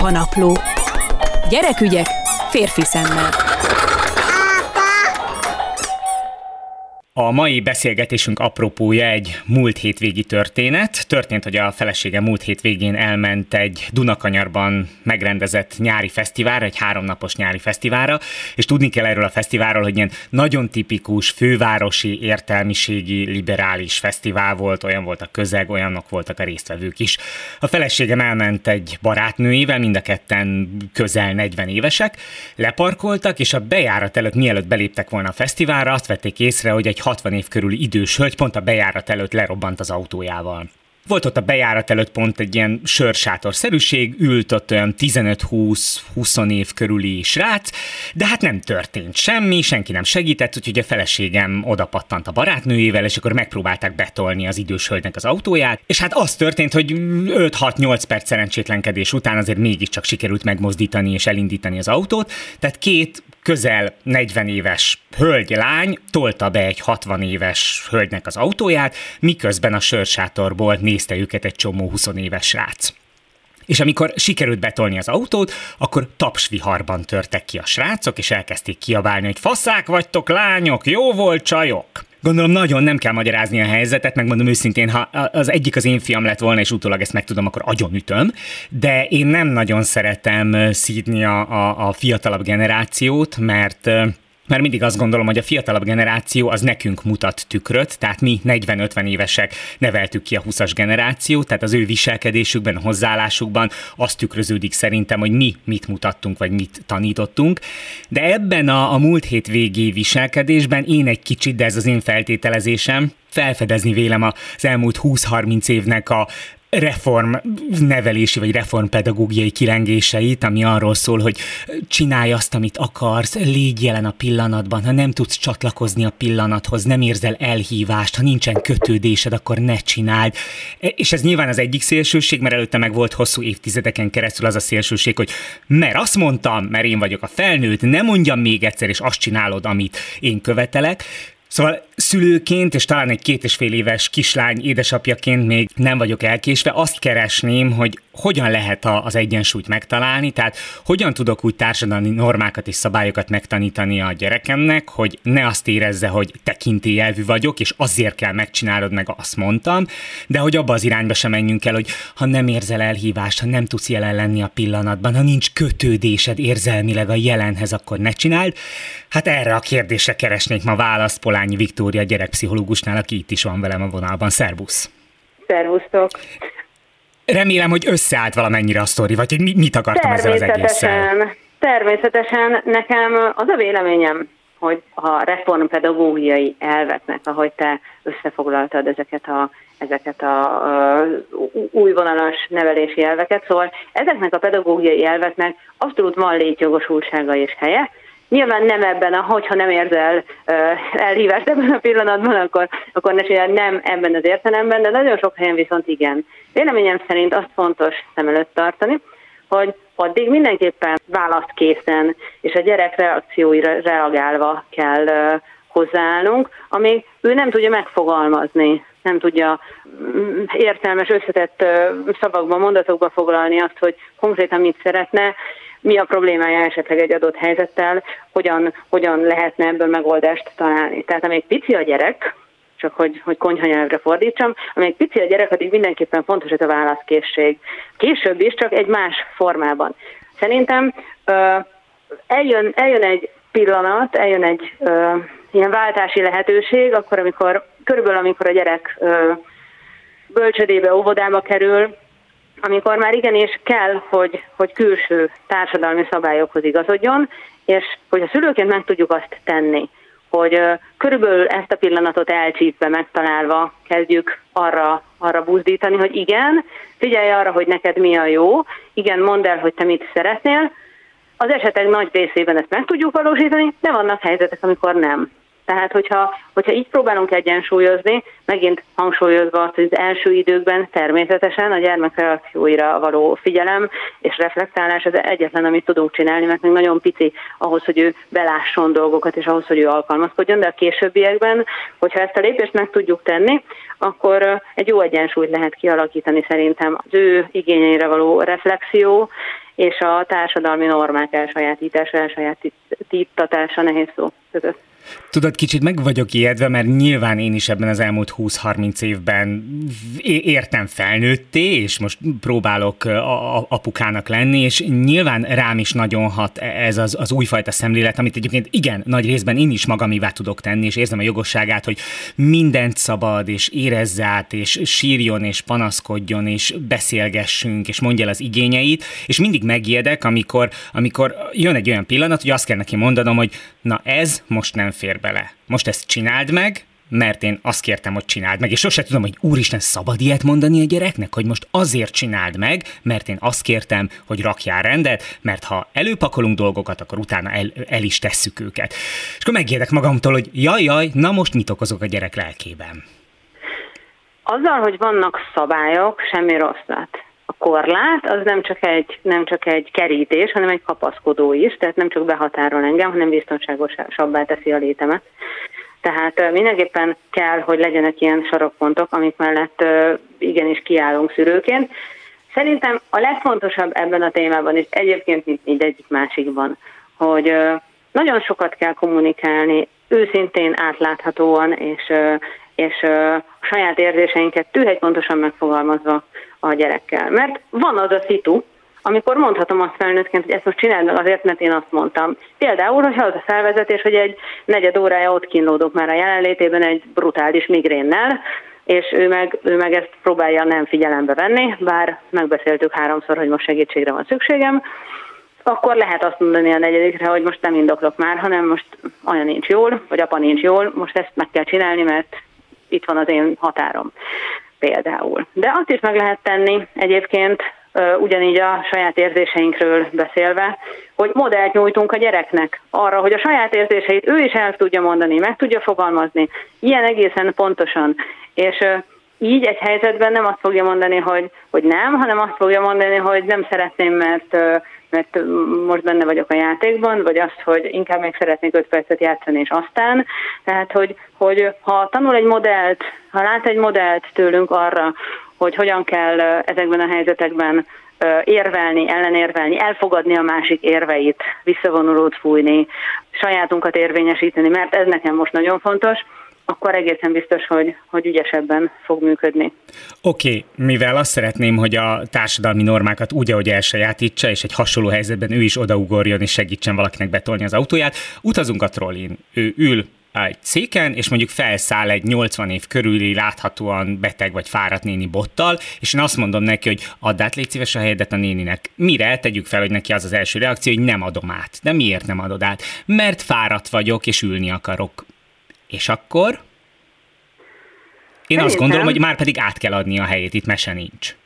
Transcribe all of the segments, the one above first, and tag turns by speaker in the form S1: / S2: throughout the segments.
S1: Apanapló. Gyerekügyek férfi szemmel.
S2: A mai beszélgetésünk apropója egy múlt hétvégi történet. Történt, hogy a felesége múlt hétvégén elment egy Dunakanyarban megrendezett nyári fesztiválra, egy háromnapos nyári fesztiválra, és tudni kell erről a fesztiválról, hogy ilyen nagyon tipikus fővárosi értelmiségi liberális fesztivál volt, olyan volt a közeg, olyanok voltak a résztvevők is. A feleségem elment egy barátnőjével, mind a ketten közel 40 évesek, leparkoltak, és a bejárat előtt, mielőtt beléptek volna a fesztiválra, azt vették észre, hogy egy 60 év körüli idős hölgy pont a bejárat előtt lerobbant az autójával. Volt ott a bejárat előtt pont egy ilyen sörsátorszerűség, ült ott olyan 15-20-20 év körüli srác, de hát nem történt semmi, senki nem segített, úgyhogy a feleségem odapattant a barátnőjével, és akkor megpróbálták betolni az idős hölgynek az autóját, és hát az történt, hogy 5-6-8 perc szerencsétlenkedés után azért mégiscsak sikerült megmozdítani és elindítani az autót, tehát két közel 40 éves hölgy-lány tolta be egy 60 éves hölgynek az autóját, miközben a sörsátorból nézte őket egy csomó 20 éves srác. És amikor sikerült betolni az autót, akkor tapsviharban törtek ki a srácok, és elkezdték kiabálni, hogy faszák vagytok, lányok, jó volt, csajok. Gondolom nagyon nem kell magyarázni a helyzetet, megmondom őszintén, ha az egyik az én fiam lett volna, és utólag ezt megtudom, akkor agyon ütöm, de én nem nagyon szeretem szídni a, a, a fiatalabb generációt, mert mert mindig azt gondolom, hogy a fiatalabb generáció az nekünk mutat tükröt, tehát mi 40-50 évesek neveltük ki a 20-as generációt, tehát az ő viselkedésükben, a hozzáállásukban azt tükröződik szerintem, hogy mi mit mutattunk, vagy mit tanítottunk. De ebben a, a múlt hét végi viselkedésben én egy kicsit, de ez az én feltételezésem, felfedezni vélem az elmúlt 20-30 évnek a reform nevelési vagy reformpedagógiai kilengéseit, ami arról szól, hogy csinálj azt, amit akarsz, légy jelen a pillanatban, ha nem tudsz csatlakozni a pillanathoz, nem érzel elhívást, ha nincsen kötődésed, akkor ne csináld. És ez nyilván az egyik szélsőség, mert előtte meg volt hosszú évtizedeken keresztül az a szélsőség, hogy mert azt mondtam, mert én vagyok a felnőtt, nem mondjam még egyszer, és azt csinálod, amit én követelek. Szóval szülőként, és talán egy két és fél éves kislány édesapjaként még nem vagyok elkésve, azt keresném, hogy hogyan lehet az egyensúlyt megtalálni, tehát hogyan tudok úgy társadalmi normákat és szabályokat megtanítani a gyerekemnek, hogy ne azt érezze, hogy tekintélyelvű vagyok, és azért kell megcsinálod meg, azt mondtam, de hogy abba az irányba sem menjünk el, hogy ha nem érzel elhívást, ha nem tudsz jelen lenni a pillanatban, ha nincs kötődésed érzelmileg a jelenhez, akkor ne csináld. Hát erre a kérdésre keresnék ma választ Polányi Viktória gyerekpszichológusnál, aki itt is van velem a vonalban. Szervusz!
S3: Szervusztok!
S2: Remélem, hogy összeállt valamennyire a sztori, vagy hogy mit akartam ezzel az egésszel.
S3: Természetesen nekem az a véleményem, hogy a reformpedagógiai elveknek, ahogy te összefoglaltad ezeket a, ezeket a, a újvonalas nevelési elveket, szóval ezeknek a pedagógiai elveknek abszolút van létjogosultsága és helye, Nyilván nem ebben, a, hogyha nem érzel elhívást ebben a pillanatban, akkor, akkor ne csinálj, nem ebben az értelemben, de nagyon sok helyen viszont igen. Véleményem szerint azt fontos szem előtt tartani, hogy addig mindenképpen választkészen és a gyerek reakcióira reagálva kell hozzáállnunk, amíg ő nem tudja megfogalmazni, nem tudja mm, értelmes, összetett szavakban, mondatokba foglalni azt, hogy konkrétan mit szeretne, mi a problémája esetleg egy adott helyzettel, hogyan, hogyan lehetne ebből megoldást találni. Tehát amíg pici a gyerek, csak hogy, hogy konyhanyelvre fordítsam, amíg pici a gyerek, addig mindenképpen fontos ez a válaszkészség. Később is, csak egy más formában. Szerintem uh, eljön, eljön egy pillanat, eljön egy uh, ilyen váltási lehetőség, akkor, amikor körülbelül amikor a gyerek uh, bölcsödébe, óvodába kerül, amikor már igenis kell, hogy, hogy külső társadalmi szabályokhoz igazodjon, és hogy a szülőként meg tudjuk azt tenni, hogy körülbelül ezt a pillanatot elcsípve, megtalálva kezdjük arra, arra buzdítani, hogy igen, figyelj arra, hogy neked mi a jó, igen, mondd el, hogy te mit szeretnél, az esetek nagy részében ezt meg tudjuk valósítani, de vannak helyzetek, amikor nem. Tehát, hogyha, hogyha így próbálunk egyensúlyozni, megint hangsúlyozva azt, hogy az első időkben természetesen a gyermek reakcióira való figyelem és reflektálás az egyetlen, amit tudunk csinálni, mert még nagyon pici ahhoz, hogy ő belásson dolgokat, és ahhoz, hogy ő alkalmazkodjon, de a későbbiekben, hogyha ezt a lépést meg tudjuk tenni, akkor egy jó egyensúlyt lehet kialakítani szerintem az ő igényeire való reflexió, és a társadalmi normák elsajátítása, elsajátítatása nehéz szó között.
S2: Tudod, kicsit meg vagyok ijedve, mert nyilván én is ebben az elmúlt 20-30 évben értem felnőtté, és most próbálok apukának lenni, és nyilván rám is nagyon hat ez az, az újfajta szemlélet, amit egyébként igen, nagy részben én is magamivá tudok tenni, és érzem a jogosságát, hogy mindent szabad, és érezze át, és sírjon, és panaszkodjon, és beszélgessünk, és mondja el az igényeit, és mindig megijedek, amikor, amikor jön egy olyan pillanat, hogy azt kell neki mondanom, hogy na ez most nem fér bele. Most ezt csináld meg, mert én azt kértem, hogy csináld meg, és sose tudom, hogy úristen, szabad ilyet mondani a gyereknek, hogy most azért csináld meg, mert én azt kértem, hogy rakjál rendet, mert ha előpakolunk dolgokat, akkor utána el, el is tesszük őket. És akkor megijedek magamtól, hogy jaj, jaj, na most mit okozok a gyerek lelkében?
S3: Azzal, hogy vannak szabályok, semmi rosszat a korlát az nem csak, egy, nem csak egy kerítés, hanem egy kapaszkodó is, tehát nem csak behatárol engem, hanem biztonságosabbá teszi a létemet. Tehát mindenképpen kell, hogy legyenek ilyen sarokpontok, amik mellett igenis kiállunk szülőként. Szerintem a legfontosabb ebben a témában, és egyébként mint mindegyik másikban, hogy nagyon sokat kell kommunikálni, őszintén, átláthatóan, és, és a saját érzéseinket tűhegy pontosan megfogalmazva a gyerekkel. Mert van az a szitu, amikor mondhatom azt felnőttként, hogy ezt most csináld meg azért, mert én azt mondtam. Például, hogyha az a felvezetés, hogy egy negyed órája ott kínlódok már a jelenlétében egy brutális migrénnel, és ő meg, ő meg ezt próbálja nem figyelembe venni, bár megbeszéltük háromszor, hogy most segítségre van szükségem, akkor lehet azt mondani a negyedikre, hogy most nem indoklok már, hanem most olyan nincs jól, vagy apa nincs jól, most ezt meg kell csinálni, mert itt van az én határom például. De azt is meg lehet tenni egyébként, ugyanígy a saját érzéseinkről beszélve, hogy modellt nyújtunk a gyereknek arra, hogy a saját érzéseit ő is el tudja mondani, meg tudja fogalmazni, ilyen egészen pontosan. És így egy helyzetben nem azt fogja mondani, hogy, hogy nem, hanem azt fogja mondani, hogy nem szeretném, mert mert most benne vagyok a játékban, vagy azt, hogy inkább még szeretnék 5 percet játszani, és aztán. Tehát, hogy, hogy ha tanul egy modellt, ha lát egy modellt tőlünk arra, hogy hogyan kell ezekben a helyzetekben érvelni, ellenérvelni, elfogadni a másik érveit, visszavonulót fújni, sajátunkat érvényesíteni, mert ez nekem most nagyon fontos, akkor egészen biztos, hogy, hogy ügyesebben fog működni.
S2: Oké, okay, mivel azt szeretném, hogy a társadalmi normákat úgy, ahogy elsajátítsa, és egy hasonló helyzetben ő is odaugorjon és segítsen valakinek betolni az autóját, utazunk a trollin. Ő ül egy széken, és mondjuk felszáll egy 80 év körüli láthatóan beteg vagy fáradt néni bottal, és én azt mondom neki, hogy add át légy szíves a helyedet a néninek. Mire tegyük fel, hogy neki az az első reakció, hogy nem adom át. De miért nem adod át? Mert fáradt vagyok, és ülni akarok. És akkor? Én Szerintem... azt gondolom, hogy már pedig át kell adni a helyét, itt mese nincs.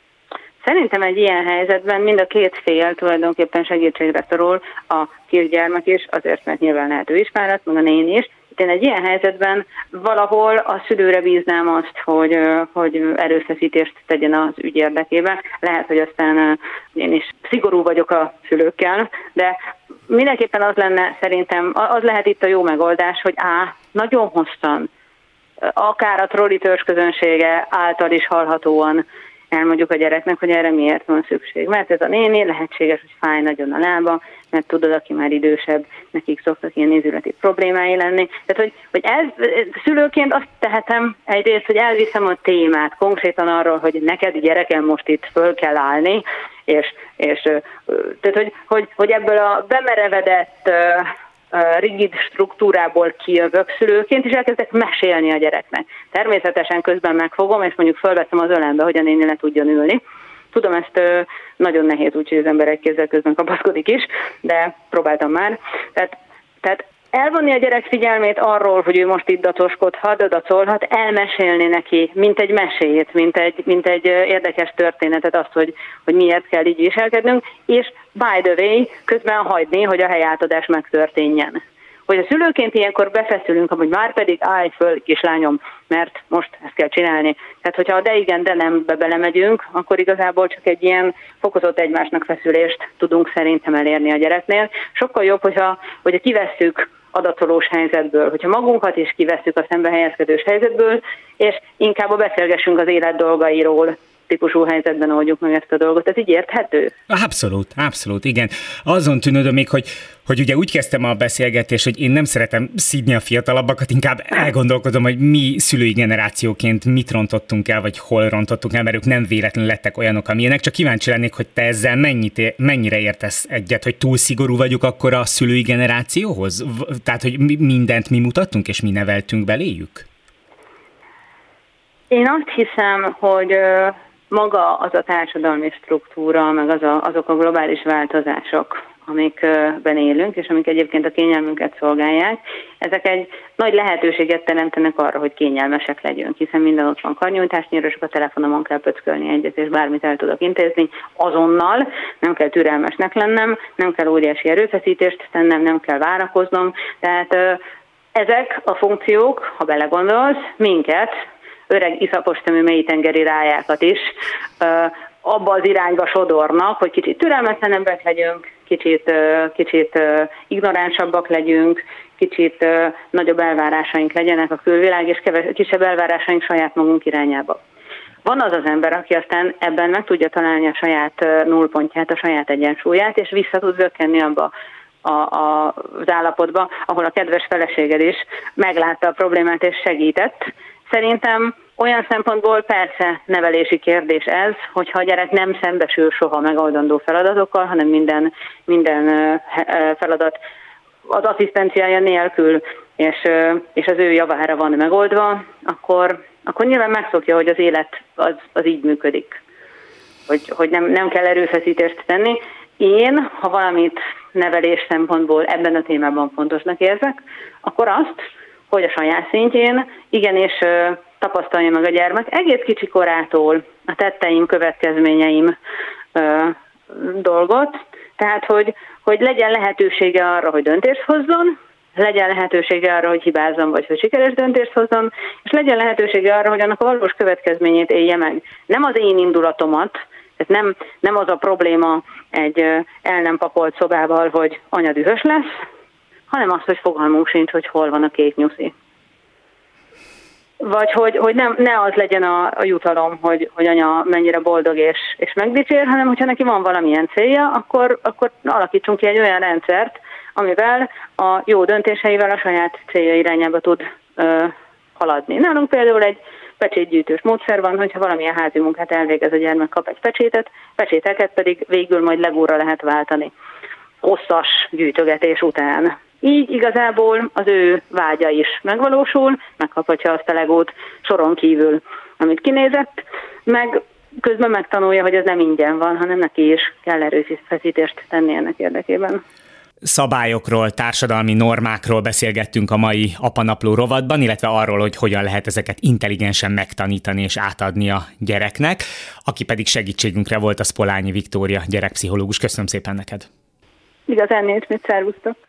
S3: Szerintem egy ilyen helyzetben mind a két fél tulajdonképpen segítségre szorul, a kisgyermek is, azért, mert nyilván lehet ő is fáradt, meg a néni is. Itt én egy ilyen helyzetben valahol a szülőre bíznám azt, hogy, hogy erőfeszítést tegyen az ügy érdekében. Lehet, hogy aztán én is szigorú vagyok a szülőkkel, de mindenképpen az lenne szerintem, az lehet itt a jó megoldás, hogy á, nagyon hosszan, akár a trolli közönsége által is hallhatóan elmondjuk a gyereknek, hogy erre miért van szükség. Mert ez a néni lehetséges, hogy fáj nagyon a lába, mert tudod, aki már idősebb, nekik szoktak ilyen nézületi problémái lenni. Tehát, hogy, hogy ez, szülőként azt tehetem egyrészt, hogy elviszem a témát konkrétan arról, hogy neked gyerekem most itt föl kell állni, és, és tehát, hogy, hogy, hogy ebből a bemerevedett rigid struktúrából kijövök szülőként, és elkezdek mesélni a gyereknek. Természetesen közben megfogom, és mondjuk fölveszem az ölembe, hogy a néni le tudjon ülni. Tudom, ezt nagyon nehéz, úgyhogy az ember egy kézzel közben kapaszkodik is, de próbáltam már. Tehát, tehát elvonni a gyerek figyelmét arról, hogy ő most itt datoskodhat, dacolhat, elmesélni neki, mint egy mesét, mint egy, mint egy érdekes történetet, azt, hogy, hogy miért kell így viselkednünk, és by the way, közben hagyni, hogy a helyátadás megtörténjen. Hogy a szülőként ilyenkor befeszülünk, hogy már pedig állj föl, kislányom, mert most ezt kell csinálni. Tehát, hogyha a de igen, de nem be belemegyünk, akkor igazából csak egy ilyen fokozott egymásnak feszülést tudunk szerintem elérni a gyereknél. Sokkal jobb, hogyha, hogyha kivesszük adatolós helyzetből, hogyha magunkat is kiveszük a szembehelyezkedős helyzetből, és inkább beszélgessünk az élet dolgairól, típusú helyzetben oldjuk meg ezt a dolgot. Ez így érthető?
S2: Abszolút, abszolút, igen. Azon tűnődöm még, hogy, hogy ugye úgy kezdtem a beszélgetést, hogy én nem szeretem szídni a fiatalabbakat, inkább elgondolkodom, hogy mi szülői generációként mit rontottunk el, vagy hol rontottunk el, mert ők nem véletlenül lettek olyanok, amilyenek. Csak kíváncsi lennék, hogy te ezzel mennyit, mennyire értesz egyet, hogy túl szigorú vagyok akkor a szülői generációhoz? Tehát, hogy mindent mi mutattunk és mi neveltünk beléjük?
S3: Én azt hiszem, hogy maga az a társadalmi struktúra, meg az a, azok a globális változások, amikben élünk, és amik egyébként a kényelmünket szolgálják, ezek egy nagy lehetőséget teremtenek arra, hogy kényelmesek legyünk, hiszen minden ott van karnyújtásnyira, csak a telefonomon kell pöckölni egyet, és bármit el tudok intézni azonnal, nem kell türelmesnek lennem, nem kell óriási erőfeszítést tennem, nem kell várakoznom, tehát ezek a funkciók, ha belegondolsz, minket, öreg iszapos szemű mélytengeri rájákat is abba az irányba sodornak, hogy kicsit türelmetlenebbek legyünk, kicsit, kicsit ignoránsabbak legyünk, kicsit nagyobb elvárásaink legyenek a külvilág, és kisebb elvárásaink saját magunk irányába. Van az az ember, aki aztán ebben meg tudja találni a saját nullpontját, a saját egyensúlyát, és vissza tud zökkenni abba a, a, az állapotba, ahol a kedves feleséged is meglátta a problémát és segített. Szerintem olyan szempontból persze nevelési kérdés ez, hogyha a gyerek nem szembesül soha megoldandó feladatokkal, hanem minden, minden feladat az asszisztenciája nélkül, és, és az ő javára van megoldva, akkor, akkor nyilván megszokja, hogy az élet az, az így működik, hogy, hogy nem, nem kell erőfeszítést tenni. Én, ha valamit nevelés szempontból ebben a témában fontosnak érzek, akkor azt, hogy a saját szintjén. Igenis tapasztalja meg a gyermek. Egész kicsi korától a tetteim, következményeim dolgot, tehát hogy, hogy legyen lehetősége arra, hogy döntést hozzon, legyen lehetősége arra, hogy hibázzon, vagy hogy sikeres döntést hozzon, és legyen lehetősége arra, hogy annak a valós következményét élje meg. Nem az én indulatomat, tehát nem, nem az a probléma egy el nem pakolt szobával, hogy anya dühös lesz, hanem az, hogy fogalmunk sincs, hogy hol van a két nyuszi vagy hogy, hogy nem, ne az legyen a, a jutalom, hogy, hogy anya mennyire boldog és, és megdicsér, hanem hogyha neki van valamilyen célja, akkor, akkor alakítsunk ki egy olyan rendszert, amivel a jó döntéseivel a saját célja irányába tud ö, haladni. Nálunk például egy pecsétgyűjtős módszer van, hogyha valamilyen házi munkát elvégez a gyermek, kap egy pecsétet, pecséteket pedig végül majd legóra lehet váltani hosszas gyűjtögetés után. Így igazából az ő vágya is megvalósul, megkaphatja azt a legót soron kívül, amit kinézett, meg közben megtanulja, hogy ez nem ingyen van, hanem neki is kell erőfeszítést tenni ennek érdekében
S2: szabályokról, társadalmi normákról beszélgettünk a mai apanapló rovatban, illetve arról, hogy hogyan lehet ezeket intelligensen megtanítani és átadni a gyereknek. Aki pedig segítségünkre volt a Spolányi Viktória gyerekpszichológus. Köszönöm szépen neked!
S3: Igazán nincs mit szervusztok!